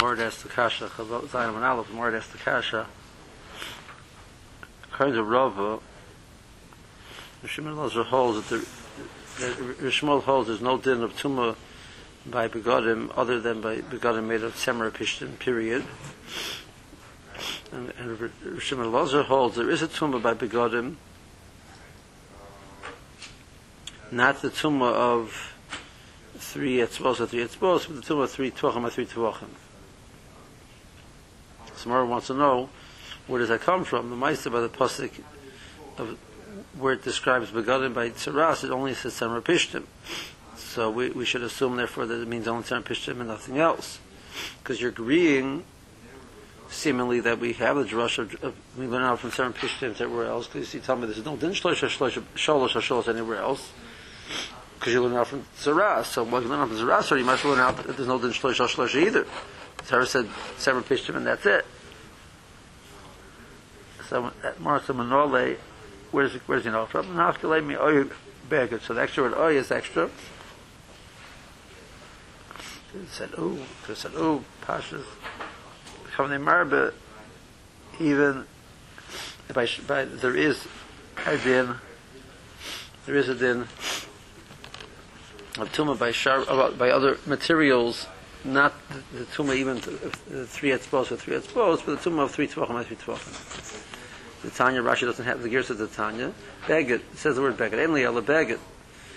more that's the kasha, Zayin and Aleph, the more that's the kasha. According to Rava, the Shimon Lazar holds that the, the Rishmol holds there's no din of tumah by begodim other than by begodim made of Semra Pishtim, period. And, and Shimon Lazar holds there is a tumah by begodim, not the tumah of three etzvos or three etzvos, but the tumah of three tvachim or three tvachim. Samara wants to know where does that come from? The Meister by the pasuk of where it describes begodim by tzaras, it only says Semra Pishtim. So we, we should assume, therefore, that it means only Semra Pishtim and nothing else. Because you're agreeing, seemingly, that we have the drush of, of we learn out from Semra Pishtim everywhere else. Because you tell me there's no din shlosh shalosh shalosh anywhere else. Because you learn out from tzaras. So what you learn out from tzaras, or you must learn out that there's no din shlosh shlosh either. Sarah said Semra Pishtim and that's it. So at Martha Manole, where's where's he know from? Nafkalei mi oy beged. So the extra word oy is extra. It said ooh, it said ooh, pashas. The marbe, even by, by there is a din, there is a din of tumah by shar, by other materials, not the, tumah even the three etzbos or three etzbos, but the tumah of three tvachim and three tvachim. The Tanya Rashi doesn't have the gears of the Tanya. Beged it says the word beged. Only ala beged.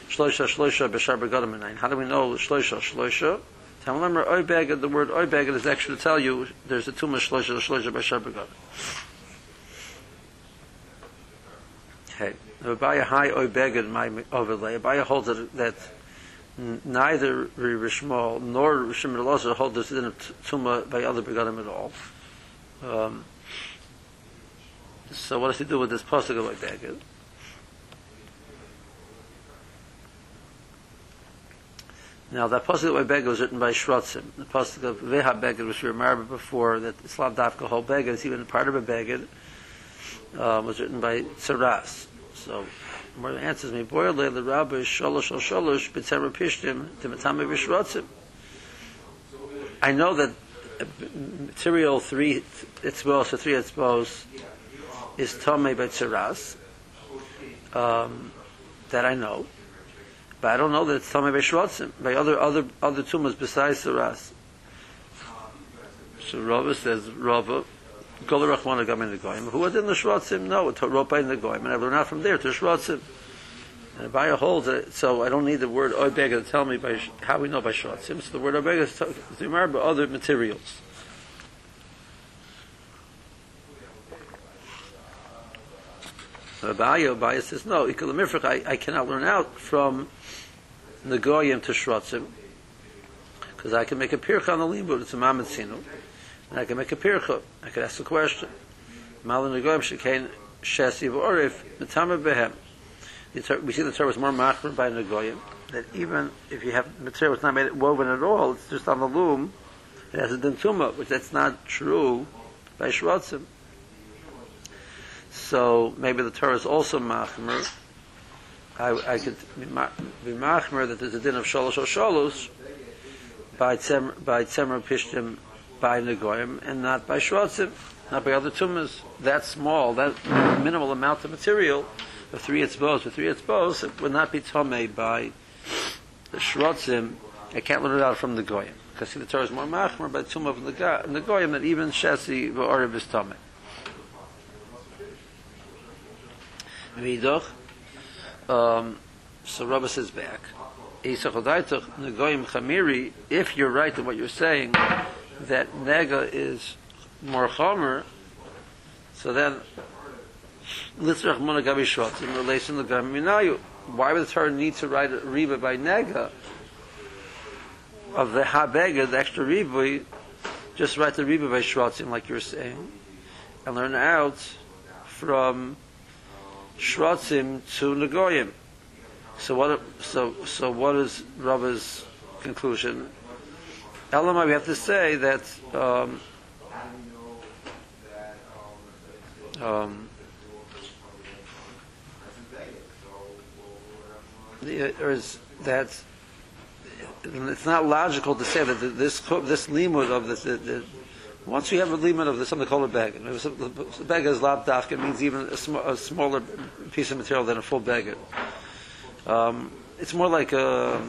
Shloisha shloisha b'shar begadim enayin. How do we know shloisha shloisha? Tell remember oy beged. The word oy beged is actually to tell you there's a tumah shloisha shloisha b'shar begadim. Okay. Abaya high oy beged my overlay. Abaya holds that, that neither Rishmal nor Rishim Elazar hold this in a tumah by other begadim at all. Um, so what does he do with this pasuk like beged? Now that pasuk by beged was written by Shrotzim. The pasuk of Veha beged, which we remember before, that Islam Dafka whole beged is even part of a beged, um, was written by Tsaras. So more answers me. Boyer le the rabbi shalosh al shalosh b'tzemar pishtim t'matame v'shrotzim. I know that material three etzbos or three etzbos is Tomei by Tzeras, um, that I know. But I don't know that it's Tomei by Shrotzim, by other, other, other tumas besides Tzeras. So Rava says, Rava, Gol Rachmana Gam in the Goyim. Who was in the Shrotzim? No, it's Ropa in the Goyim. And I learned out from there to Shrotzim. And Abaya holds it, so I don't need the word Oibega to tell me by, how we know by Shrotzim. So the word Oibega is to, remember other materials. Abaya, Abaya says, no, I, I cannot learn out from the Nagoyim to Shrotzim, because I can make a pircha on the limud, it's a mamatzinu, and I can make a pircha. I can ask a question. Malin Nagoyim shekain shesi v'orif, metama behem. We see the Torah is more machmer by Nagoyim, that even if you have material that's not made woven at all, it's just on the loom, it has a dentuma, which that's not true by Shrotzim. So maybe the Torah is also machmer. I, I could be, machmer that there's a din of shalosh or shalosh by tzem, by tzemer pishtim by negoyim and not by shrotzim, not by other tumas. That small, that minimal amount of material of three etzbos, with three etzbos, it would not be tomei by the shrotzim. I can't learn it out from the goyim because the Torah is more machmer by tumah of the goyim that even shesi v'oriv is tomei. Vidoch. Um, so Rabbi says back. If you're right in what you're saying, that nega is more chomer, so then litzrach monagavi shot in relation to gaminayu. Why would the Torah need to write a riba by nega of the habega, the extra riba? Just write the riba by shrotzim, like you're saying, and learn out from shrotzim to negoyim. So what? So so what is Rabba's conclusion? Elamai, we have to say that um, um, that it's not logical to say that this this limud of. The, the, once you have a limud of the, something called a beggar, the beggar is lab it means even a, sm- a, smaller piece of material than a full beggar. Um, it's more like a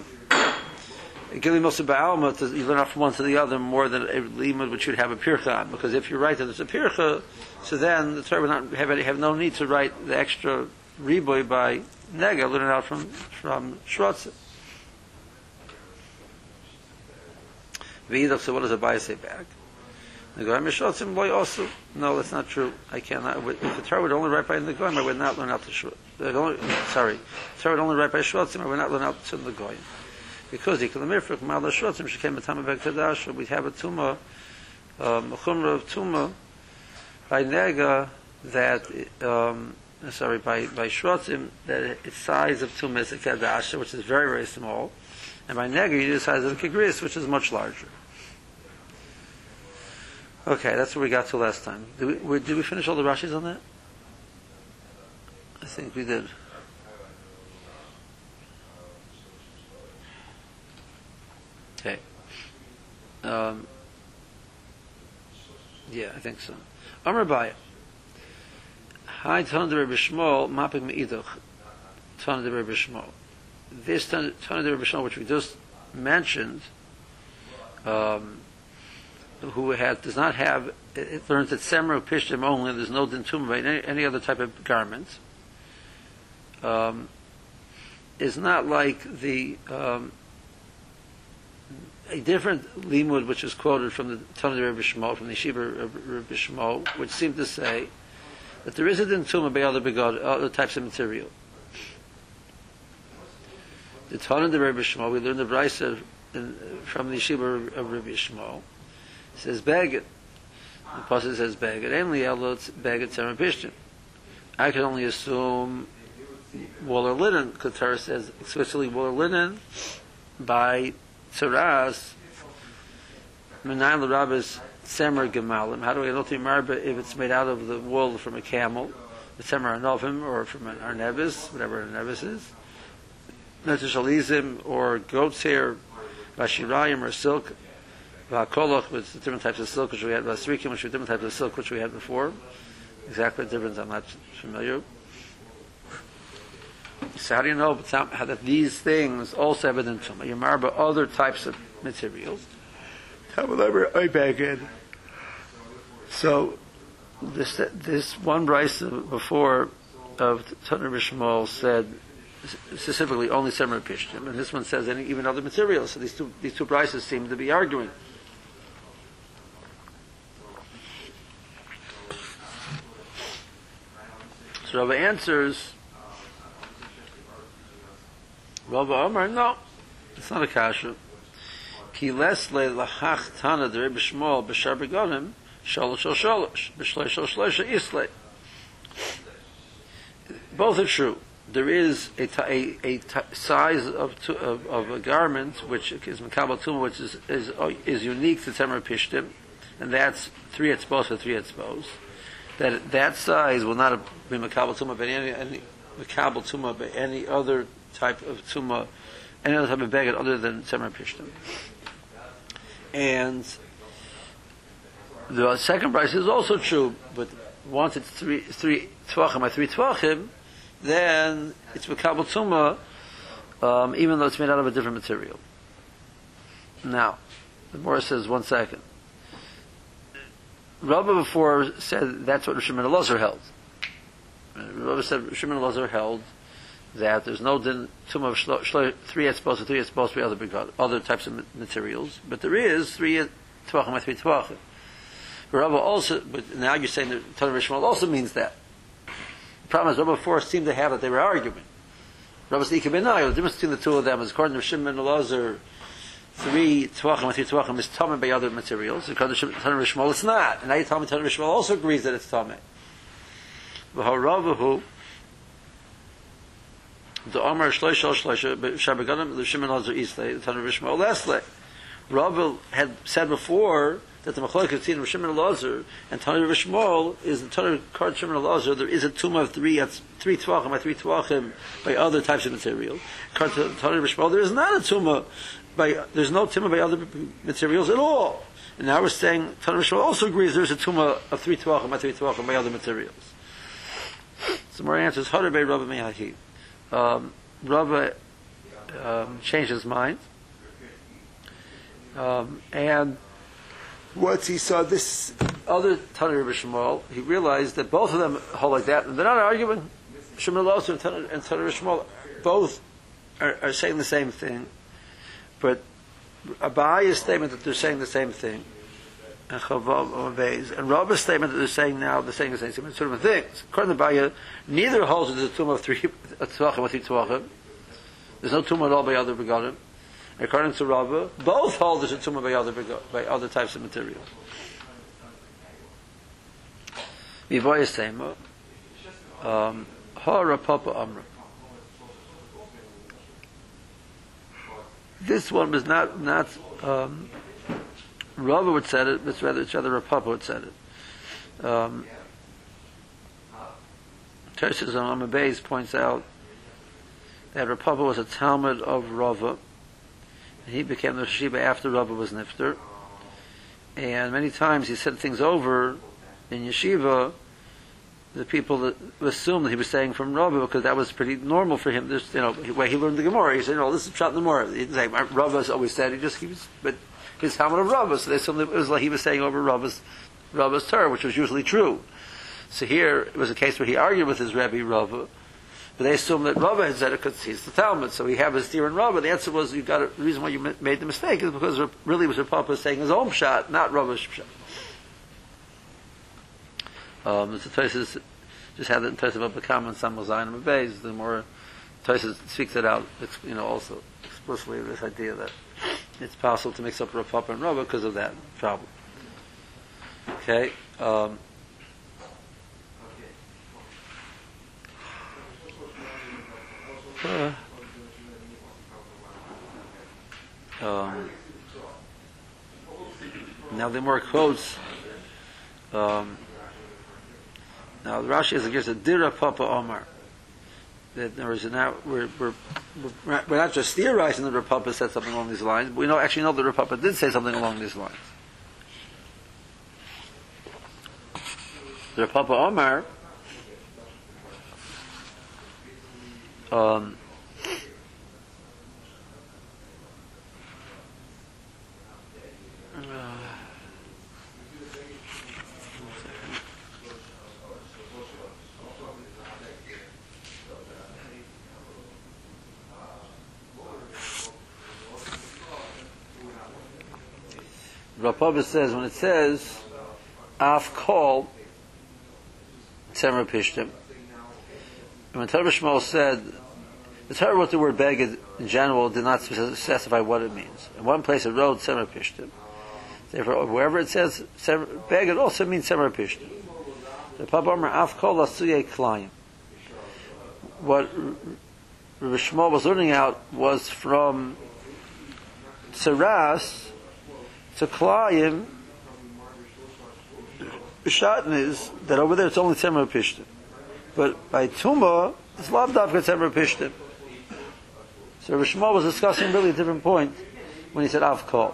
Gili Mosa Ba'alma, you learn off from one to the other more than a limud which you'd have a pircha on. Because if you write that it's a pircha, so then the Torah would not have, any, have no need to write the extra riboy by nega, learn it out from, from Shrotzah. V'idach, so what does a bias say back? The Goyim Shrotzim boy also. No, that's not true. I cannot. If the Torah would only write by the Goyim, I would not learn out the Shrotzim. Uh, sorry. The Torah would only write by Shrotzim, I would not learn out to the Goyim because he could mirfik mal shrotzim she came a time back to we have a tuma um a khumra of tuma by nega that um sorry by by shrotzim that its size of tuma is a kadash which is very very small. And by nega you the size of the kigris which is much larger. Okay that's what we got to last time. Did we, did we finish all the rashis on that? I think we did. Okay. Um, yeah, I think so. Amr Baya. Hi, Ton de Rebbe Shmuel, Mapik Me'iduch. Ton de Rebbe Shmuel. This Ton de Rebbe Shmuel, which we just mentioned, um, who had, does not have, it learns that Semra Pishtim only, there's no Dintum any, any other type of garment, um, is not like the um, a different limud which is quoted from the Talmud Rebbe Shmuel, from the Yeshiva of Rebbe Shmuel, which seemed to say that there is a din tumah by other begod, other types of material. The Talmud of Rebbe Shmuel, we learned the Brisa from the Yeshiva of Rebbe Shmuel, says Beged. The Pasuk says Beged. Only Elot Beged Pishtim. I can only assume wool or linen, Torah says explicitly wool or linen by tzaras, Menayin l'rabis semer gemalim. How do we know to marba if it's made out of the wool from a camel, the semer anovim, or from an arnevis, whatever an arnevis is, netishalizim, or goat's hair, bashirayim, or silk, v'hakolach, with the different types of silk which we had, vasrikim, which were different types of silk which we had before. Exactly the difference, I'm not familiar. So how do you know that these things also have tumah? You marba other types of materials. However, I beg it. So this this one brisa before of Tanur Bishmol said specifically only Semer Pishtim, and this one says any, even other materials. So these two these two brises seem to be arguing. So Rabbi answers Rabbi Omar, no, it's not a kasha. Ki lesle lachach tana de Rebbe Shmuel b'shar begonim shalosh shal shalosh b'shlosh shal shlosh isle. Both are true. There is a, a, a size of, of, of a garment which is makabel tumah, which is, is is unique to Temer Pishtim, and that's three etzbos or three etzbos. That that size will not be makabel tumah, but any, any makabel tumah, but any other type of tumah, any other type of beggar other than Tzemer Pishtim. And the second price is also true, but once it's three, three tvachim by three tvachim, then it's Mekabal Tumah, um, even though it's made out of a different material. Now, the Morris says, one second. Rabbi before said that's what Shimon Elazar held. Rabbi said Shimon Elazar held that there's no din tum of shlo, shlo, three etzbos or three etzbos for other other types of materials, but there is three tvachim and three tvachim. Rabba also, but now you're saying that Tanur Rishmal also means that. The problem is Rabba four seemed to have that they were arguing. Rabba said, the difference between the two of them is according to Shimon and Elazar, three tvachim and three tvachim is tummy by other materials. According to Tanur Rishmal, it's not. And now you tell me Tanur Rishmal also agrees that it's tummy. V'harabahu, the Omar Shloisha Shloisha Shabaganim the Shimon Lazar Islay the Tanur Rishma Lesle. Rabbi had said before that the Machlok between Shimon Lazar and Tanur Rishmol is the Tanur Kard Shimon Lazar. There is a tumah of three at three tvachim by three tvachim by other types of material. Kard Tanur Rishmol there is not a tumah by there's no tumah by other materials at all. And now we're saying Tanur Shmuel also agrees there's a tumah of three tvachim by three tvachim by other materials. So more answers Hadar by Rabbi Mehahi. Um, Rabbi um, changed his mind, um, and once he saw this other Tanur Rabbi he realized that both of them hold like that, and they're not arguing. Shmuel also and and Shmuel both are, are saying the same thing, but Abaya's statement that they're saying the same thing, and Chavav and Rabba's statement that they're saying now they're saying the same thing, sort of things. According to Abaya, neither holds the tomb of three tvachim with three tvachim. There's no tomb at all by other begotten. According to Rabba, both hold there's a tomb by other by other types of materials. Mivoyas Tema, um, Ha Papa Amra. This one was not not um, Rava would said it, but rather it's rather Rapapa would said it. Um, Tersis on Amabeis points out that Rapapa was a Talmud of Rava. And he became the Shiba after Rava was Nifter. And many times he said things over in Yeshiva the people assumed that he was saying from Rava because that was pretty normal for him. You know, way he learned the Gemara. He said, "No, this is Pshat the Gemara." He didn't say Rava's always said. He just he was, but his Talmud of Rava. So they assumed it was like he was saying over Rava's Rava's Torah, which was usually true. So here it was a case where he argued with his Rebbe Rava, but they assumed that Rava had said it because he's the Talmud. So we have his steer in Rava. The answer was you got a, the reason why you made the mistake is because really it was Rav Papa saying his own shot, not Rava's shot. Um, the Tosis just had it in of and Sam Mozayin and Beis. The more Tosis speaks it out, you know, also explicitly this idea that it's possible to mix up Rav Papa and Rava because of that problem. Okay. Um, uh, um, now the more quotes. Um, now Rashi is against a Dira Papa Omar. That there is now we're, we're we're not just theorizing that the Papa said something along these lines. But we know actually know that the Papa did say something along these lines. The Papa Omar. Um, Rapapa says when it says af kol tzemer pishtim. When Torah Shmuel said the Torah wrote the word beged in general did not specify what it means. In one place it wrote tzemer pishtim. Therefore, wherever it says beged also means tzemer pishtim. The Papa Omer af kol asuye klayim. What Rabbi was learning out was from Saras to Klayim, Bishatn is that over there it's only Temer Pishtim. But by Tuma, it's Lav Davka Temer Pishtim. So Rishma was discussing really a different point when he said Avkol.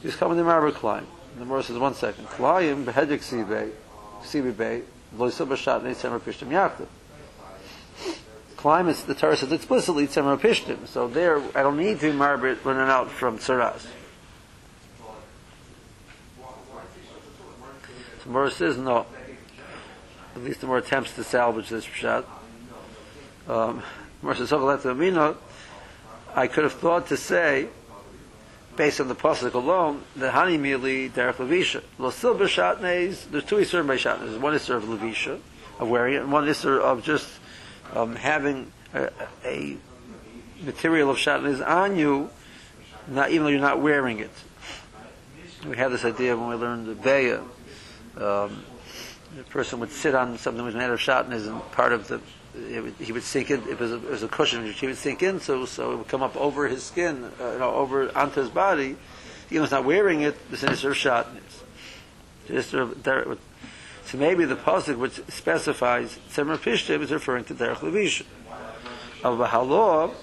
He was coming to Marber Klayim. And the Morris says, one second. Klayim, Behedik Sibei, Sibei, Loisa Bishatn, Temer Pishtim Yachtiv. Climate, the Torah says explicitly Temer Pishtim. So there, I don't need to marber it running out from Tsaras. Gemara says no. At least the more attempts to salvage this pshat. Um, I could have thought to say, based on the pasuk alone, that honey merely derech levisha. Lo shatnez. There's two isur by shatnez. One isur of levisha, of wearing it, and one isur of just um, having a, a, material of shatnez on you, not even though you're not wearing it. We had this idea when we learned the Beya um, the person would sit on something was made of shatnez and part of the would, he would sink in. It was a, it was a cushion which he would sink in, so so it would come up over his skin, uh, you know, over onto his body. He was not wearing it. The sinister shatnez. So maybe the pasuk which specifies tzemer pishtim is referring to derech levisha. Of Bahalo,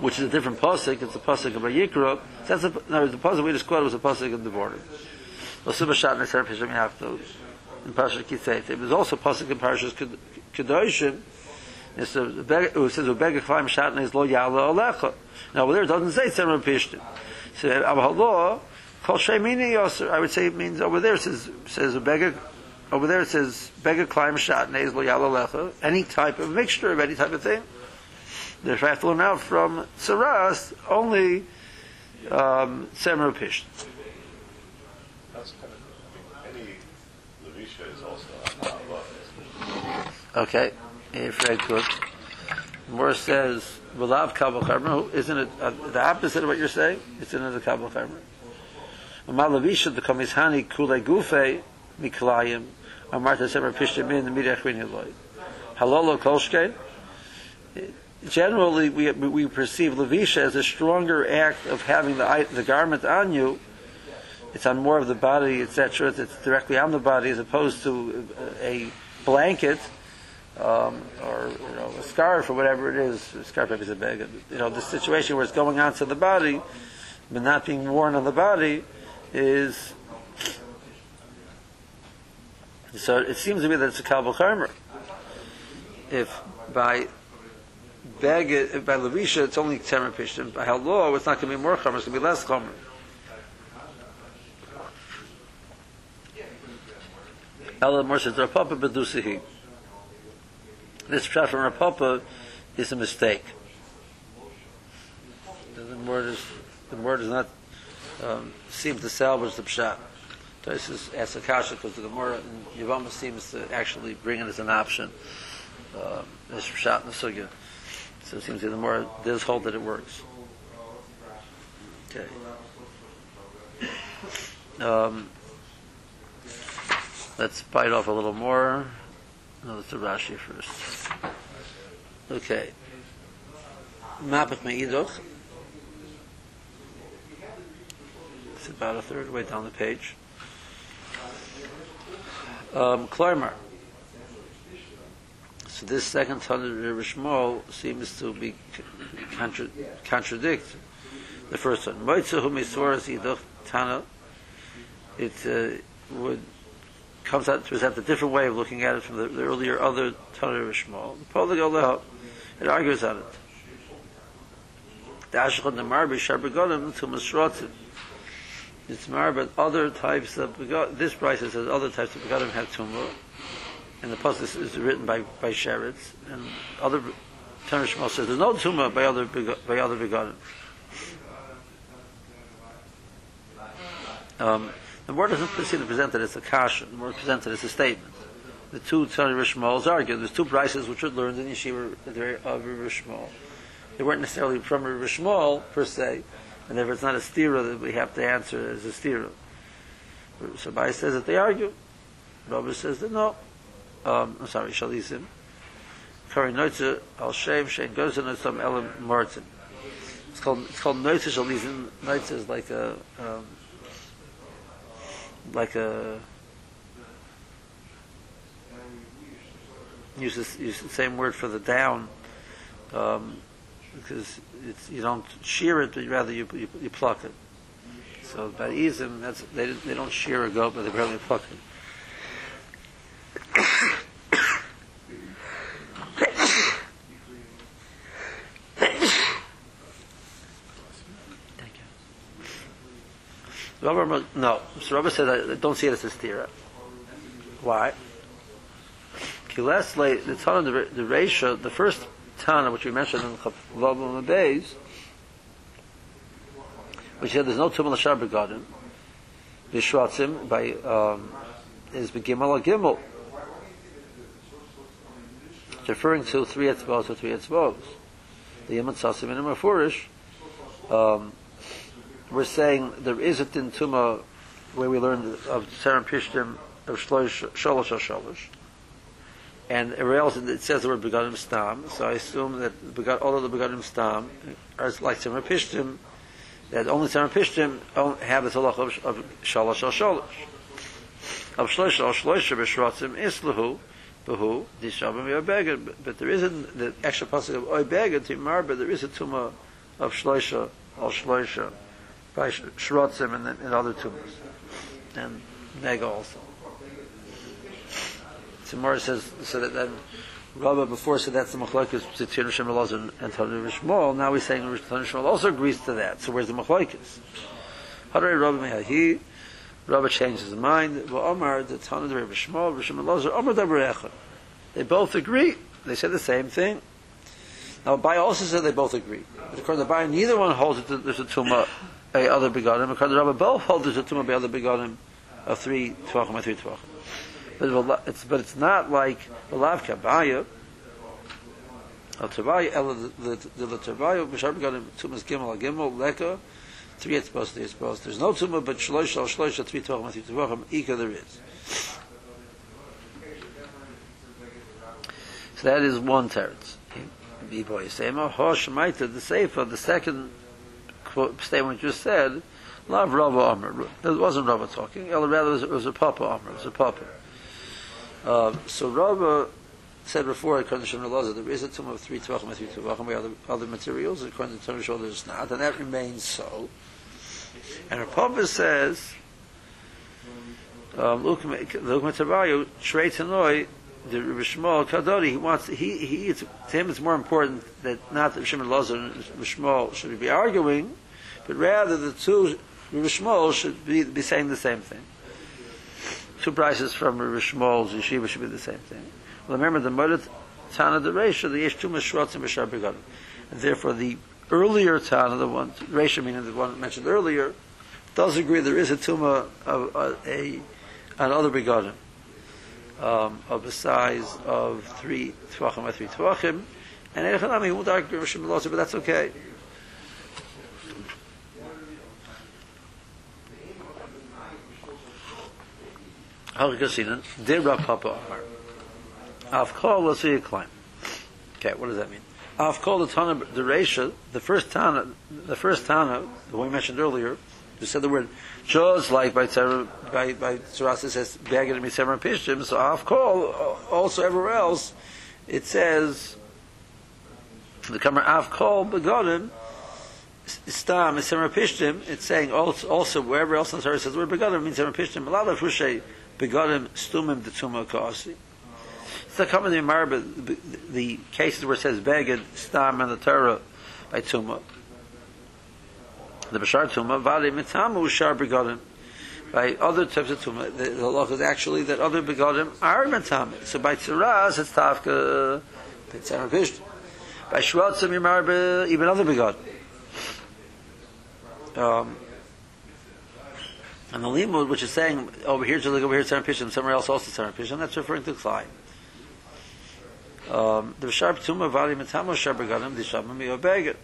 which is a different pasuk. It's a pasuk of Yikra. That's a, no, the pasuk we just quoted was a pasuk of the border. Osuma Shatner Ser Pishim Yafto in Parashat Kiseit. There's also a pasuk in Parashat Kedoshim. It says, "Ubega Kvaim Shatner is lo Yala Alecha." Now, over there it doesn't say Tzemra Pishtim. So, Abhallah, Kol Shemini Yoser. I would say it means over there it says says Ubega. Over there it says Bega Kvaim Shatner is lo Yala Alecha. Any type of mixture of any type of thing. The learn out from Saras only um, Tzemra Pishtim. Okay, if very good. More says, "V'lav kabel charmer." Isn't it uh, the opposite of what you're saying? It's in the kabel charmer. Malavisha the kamishani kule gufe miklayim. Amarta semer pishtim min the midach rin yeloi. Halolo kolshkein. Generally, we we perceive levisha as a stronger act of having the the garment on you. It's on more of the body, etc. It's directly on the body as opposed to a blanket um, or you know a scarf or whatever it is. A scarf maybe is a bag. You know the situation where it's going onto the body, but not being worn on the body, is so. It seems to me that it's a kabel charmer. If by bag by levisha it's only temer pishtim, by law it's not going to be more charmer. It's going to be less charmer. Ella Mor says Rapapa Bedusihi. This shot from Rapapa is a mistake. The word is the word does not um, seem to salvage the pshat. Tosis asks Akasha because the Gemara in Yavama seems to actually bring it as an option. Uh, this pshat in the sugya. So it seems that the more does hold that it works. Okay. Um, Let's bite off a little more. No, do Rashi first. Okay. Mapach Me'idoch. It's about a third way down the page. Um, Klarmar. So this second hundred River Shmuel seems to be contra- contradict the first one. Moitzu hu misvoras idoch tana. It uh, would comes out to present a different way of looking at it from the, the earlier other Tanur Rishmal. The it argues on it. The Nemar B'Shar Begonim to Masrotzim. It's Mar, but other types of this price says other types of begonim have tumor, and the post is written by by Sheretz, and other Tanur Rishmal says there's no tumor by other by other begonim. Um, the word doesn't seem to present it as a kasha. The word presented as a statement. The two Tzani Rishmals argue. There's two prices which were learned in Yeshiva of Rishmal. They weren't necessarily from Rishmal per se, and therefore it's not a stira that we have to answer as a stira. So says that they argue. Rabbi says that no. Um, I'm sorry, Shalizim. Kari Noitza Al Shem Shein goes in Elam Martin. It's called it's called. Noitza is like a um, like a use, this, use the same word for the down um, because it's, you don't shear it, but rather you, you, you pluck it. So by izim, that's they they don't shear a goat, but they barely pluck it. Rabbi, no. So Rabbi said, I don't see it as a stira. Why? Kilesle, the Tana, the, the ratio, the first Tana, which we mentioned in Chavlav and Beis, which said there's no Tumah Lashar Begadim, Bishratzim, by, um, is Begimel or Gimel. Referring to three etzbos or three etzbos. The Yom Tzasim and Mafurish, um, we're saying there is a tintuma where we learned of Seram Pishtim of Shlosh Sholosh Sholosh. And everywhere else it says the word Begadim Stam, so I assume that all of the Begadim Stam are like Seram Pishtim, that only Seram Pishtim have the Tolach of, of Sholosh Sholosh. Of Shlosh Sholosh B'Shrotzim Islahu, Behu, Dishabim Yobeged, but there isn't the extra passage of Oy Beged, Timar, but there is a Tumah of Shloisha, al Shloisha, by Sh- Shrotzim and, and other tumors. And Nega also. Tomorrow says, so that then Rabba before said that's the machlokes between Rishon Elazar and Tanur Shmuel. Now he's saying Tanur Shmuel also agrees to that. So where's the machlokes? Harei Rabba Mehahi. Rabba changes his mind. Omar the Tanur Rabbi Shmuel, Omar. They both agree. They said the same thing. Now, Bai also said they both agree. But according to Bai, neither one holds that there's a tumah by other. According to Rabba, both hold a tumah by other begonim of three tvachim or three tvachim. But it's but it's not like Lav Kabaya. Al Tavaya, El the the Tavaya, Bishar begonim tumas gimel gimel leka. Three it's supposed to be supposed. There's no tumah, but shloish al shloish three tvachim or three tvachim. Ika there is. So that is one teretz. B-boy Sema, Hosh Maita, the Sefer, the second quote, statement you said, Lav Rava Amr. It wasn't Rava talking, rather it was, a Papa Amr, it was a Papa. Uh, so Rava said before, according to Shemar Lazar, there is a tomb of three Tvachim and three Tvachim by other, other materials, according to Torah Shol, there's not, and that remains so. And Papa says, um, look, look, Tavayu, Shrei Tanoi, the Shmuel Kadori, he wants he he it's, to him it's more important that not that Shimon Lazar and Shmuel should be arguing, but rather the two Shmuel should be be saying the same thing. Two prices from Rabbi Shmuel's yeshiva should be the same thing. Well, remember the Moed Tana the Reisha, the Yesh Tuma Shrotzim B'Shar Begadim, and therefore the earlier Tana, the one Reisha meaning the one mentioned earlier, does agree there is a Tuma of uh, a, a an other um, of the size of three tvachim by three tvachim. And Erech he won't argue with but that's okay. Harikasinan, Rav Papa Amar. Avkol, let's see a climb. Okay, what does that mean? Avkol, the Tana, the Resha, the first Tana, the first Tana, the one we mentioned earlier, who said the word just like by by by Tzarasa says Beged Misemer Pishtim, so Av Kol also everywhere else it says the Kamar Av Kol Begodim Stam Misemer Pishtim. It's saying also, also wherever else the Torah says the word Begodim means Misemer Pishtim. Malala Fushay Begodim Stumim Detuma Kasi. So come in the Marba, the, the cases where it says Beged Stam and the Torah by Tumah the Bashar Tumah, Vali Mitamu Shar Begodim. By other types of Tumah, the, the law is actually that other Begodim are Mitamu. So by Tziraz, it's Tafka, Pitzar Pishtim. By Shrotzim, Yimar, even other Begodim. Um, and the limud, which is saying over here, just like over here, Tzara Pishtim, somewhere else also Tzara Pishtim, that's referring to Klai. Um, the Bashar Tumah, Vali Mitamu Shar Begodim, the Shabbat Miyobegit.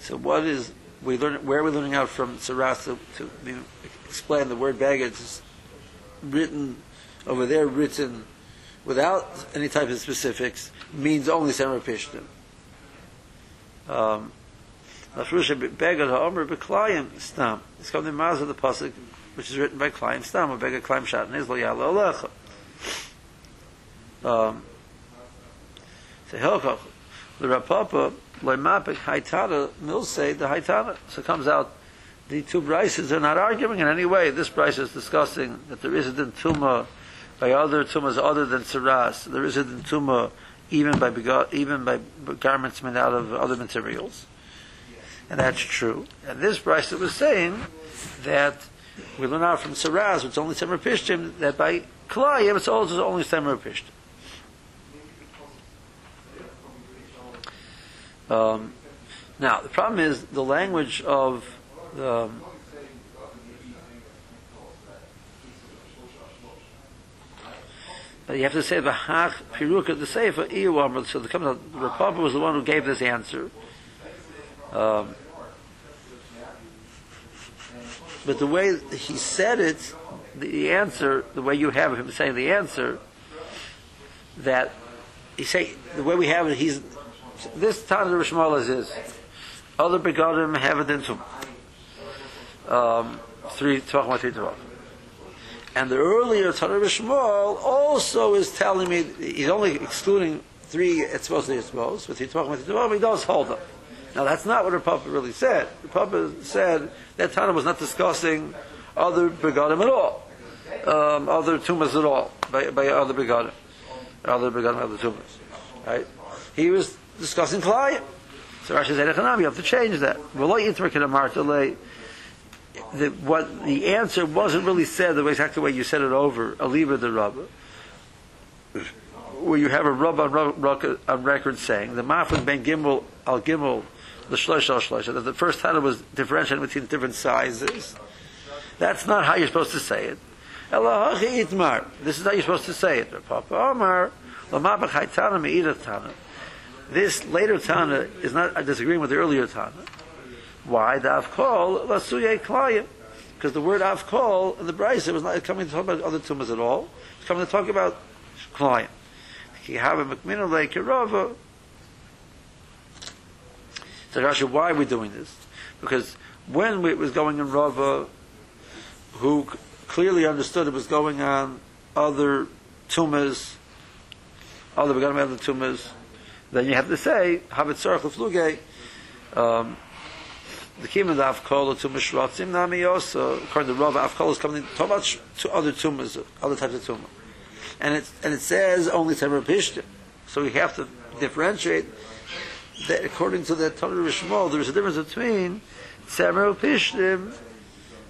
So what is we learn where are we learning out from Saras to, to you know, explain the word baggage is written over there written without any type of specifics means only Samar Pishtim. Um, Begad Ha'omer B'Klayim Stam. It's called the Maz of the Pasuk, which is written by Klayim Stam, or Begad Klayim Shat Nizlo Yala Alecha. Um, so Hilchach, the Rapapa, Loimapik Haitana, Milsei, the Haitana. So it comes out the two brises are not arguing in any way. This brise is discussing that there isn't in Tuma by other Tumas other than Saras. There isn't in Tuma even by even by garments made out of other materials. And that's true. And this brise was saying that we learn out from Saraz, it's only Semer Pishtim, that by Klayim it's also only Semer Pishtim. Um, now, the problem is the language of um, you have to say the hach piruka the sefer iyu So the comes out, the Papa was the one who gave this answer. Um, but the way he said it, the answer, the way you have him saying the answer, that he say the way we have it, he's this Tana Rishmal is his. Other begodim have it into um, three. And the earlier Tana Rishmal also is telling me he's only excluding three to be supposed with three tvachim, three tvachim. He does hold them. Now that's not what her Papa really said. The Papa said that Tana was not discussing other begadim at all, um, other tumas at all, by, by other begadim, other begadim, other tumas. Right? He was discussing Klayim. So Rashi said, you have to change that. The, what the answer wasn't really said the the way you said it over, Aliba the Rabba, where you have a Rabba on, on record saying the Mafin ben Gimel al Gimel the Shlosh al Shlosh that the first time it was differentiating between different sizes. That's not how you're supposed to say it. This is how you're supposed to say it. Papa Omar, This later Tana is not disagreeing with the earlier Tana. Why? The Avkol, Lasuye Klayim. Because the word Avkol in the Brisa was not coming to talk about other tumas at all. It's coming to talk about Klayim. Kihava Mekminu Leikirova. So Rashi, why are we doing this? Because when it was going in Rava, who clearly understood it was going on other tumas, other beganim other tumas, then you have to say Havitzarach Lefluge. Um, the kima of Avkol to Mishratzim Nami also, according to Rav, Avkol is coming to about to other tumas, other types of tumah. And it, and it says only Temur Pishtim. So we have to differentiate that according to the Torah Rishmol, there is a difference between Temur Pishtim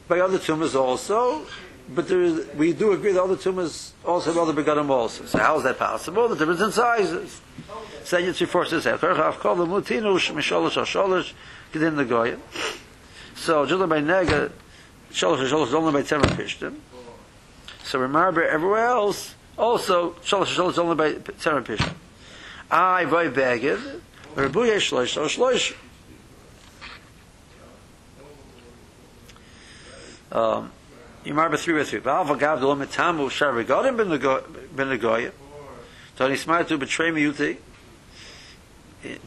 by other tumas also, but we do agree that other tumas also have other begadim also. So how is that possible? The difference in sizes. So Yitzri forces that. Avkol the Mutinu Misholosh Sholosh Gedin the Goyim. So just by Nega, Sholosh Sholosh only by Pishtim. So remember everywhere else, also Sholosh Sholosh only by Temur Pishtim. I voy beged, Rebuye Shlosh Shlosh. Um, you three with three. Val vagav lo metamu shar regadim ben the goyim. Tony smart to betray me yuti.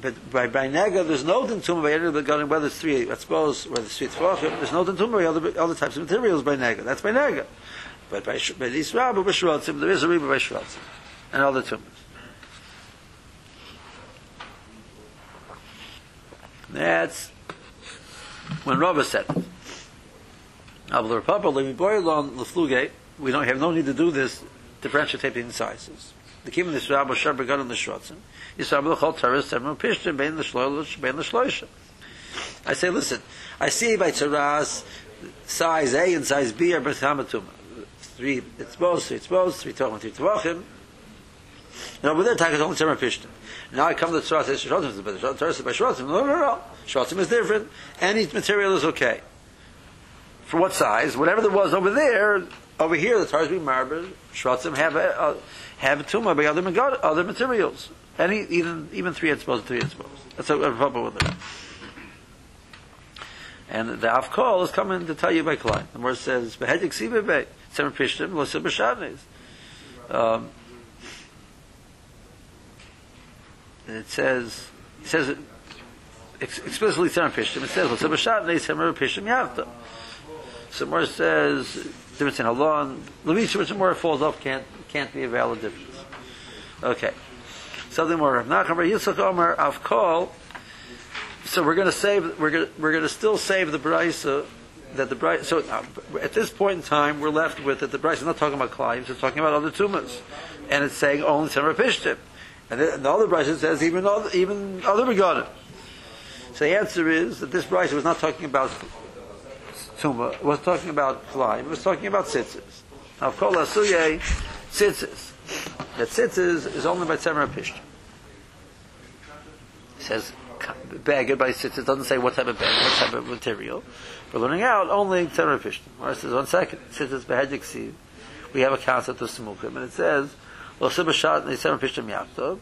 But by, by nega, there's no dintum by any of the goyim, whether it's three, I suppose, whether it's three tvachim, there's no dintum by other, other types of materials by nega. That's by nega. But by, by these rabbi, by shrotzim, there is a riba by shrotzim. And other tumors. That's when Rabbi said it. We boil on the flugate. We don't have no need to do this differentiating sizes. The kim this rabbi shar began on the shrotzen. Yisrael the chol teres seven pishtim bein the shloish bein the shloisha. I say, listen, I see by Taras size A and size B are Bethamatum. Three, both, it's both, three Tavachim, three Tavachim. Now, with that, Taka is only Temer Pishtim. Now I come to Shrotzim, but Taras by Shrotzim. No, no, no. Shrotzim is different. Any material is okay. For what size? Whatever there was over there, over here, the Taras being marble, Shrotzim have a, a, have a tumor by other, other materials. Any, even, even three exposed, three exposed. That's a, a problem with it. And the Avkol is coming to tell you by Klein. The word says, "Behedik sibebe seven pishtim lo sibashadnes." Um, it says, it says explicitly seven pishtim. It says lo sibashadnes seven pishtim yavta. More says difference in halon. Levisha, which more falls off, can't can't be a valid difference. Okay, something more. Rav Nachman Yitzchak Omer Avkol so we're going to save we're going we're going to still save the brisa that the brisa so uh, at this point in time we're left with that the brisa is not talking about climbs it's talking about other tumas and it's saying only Semar Pishtim and the, the other brisa says even other, even other begotten so the answer is that this brisa was not talking about tuma it was talking about climb it was talking about tzitzis now kol asuye tzitzis that tzitzis is only by Semar Pishtim says bag by sits. It doesn't say what type of bag, what type of material. We're learning out only Torah Pishtim. Or it says, one second, since it's Behedzik seed, we have a concept of Simukim, and it says, Losib Bashat Nisem Pishtim Yaktov.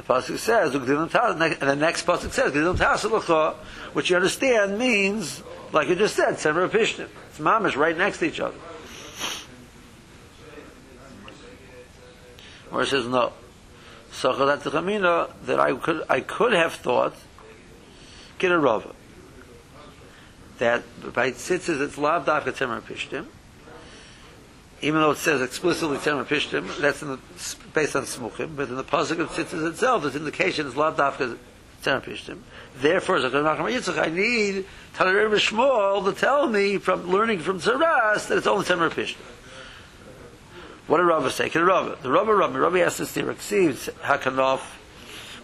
The pasuk says, the next pasuk says, which you understand means, like you just said, Semer Pishtim. It's mamish right next to each other. Or it says no. So that I could I could have thought get a rova that by tzitzis it's lav dafka temer pishtim even though it says explicitly temer pishtim that's the, based on smuchim but in the pasuk of tzitzis itself its indication is lav dafka Temer Pishtim. Therefore, as I need Tanarei Shmuel to tell me from learning from Saras that it's only Temer Pishtim. What did Rabbi say? Can Rabbi? The Rabbi Rabbi Rabbi has this theory. Hakanof,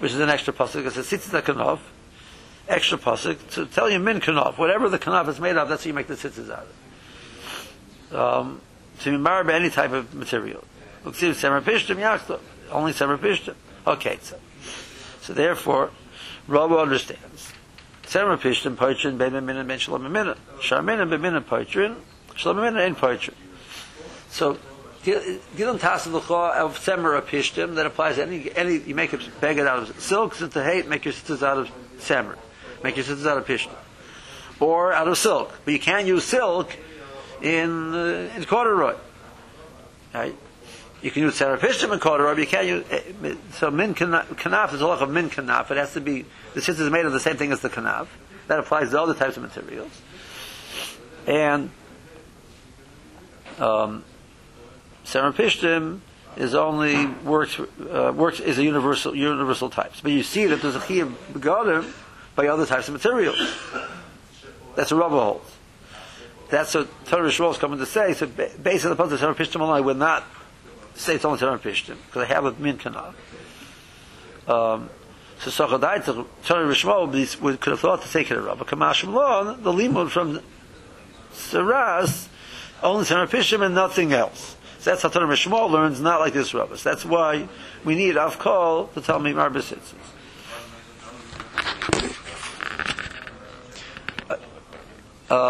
which is an extra pasuk. It says Tzitzit Hakanof, extra pasuk to tell you min kanaf. Whatever the kanaf is made of, that's how you make the tzitzit out of. Um, to be married by any type of material. Only semer. Okay, so so therefore, Rabbi understands. Semer pishtim poitrin ben min ben shalom min. Sharmin ben min poitrin. Shalom min ain't poitrin. So Gilum Tasa L'cha of Semer Pishtim that applies to any, any, you make a beged out of silk, since the hate, make your tzitzis out of Semer. Make your tzitzis out of Pishtim. Or out of silk. But you can't use silk in, uh, in corduroy. Right? You can use Semer in corduroy, but you can't use, so min kanaf is a lot of min kanaf. It has to be, the tzitzis is made of the same thing as the kanaf. That applies to other types of materials. And, um, is only works uh, works is a universal universal types, but you see that there's a chiyuv begadim by other types of materials. That's a rubber holds. That's what Torah Shmuel is coming to say. So based on the point of Serapishtim I would not say it's only Serapishtim because I have a min kanaf. Um, so Sochadai Torah Shmuel could have thought to take it a rubber. Kamashim Lon the limud from Saras only Serapishtim and nothing else. So That's how Torah Mishmol learns, not like this Rabbis. That's why we need Avkol to tell me Marbisitzes.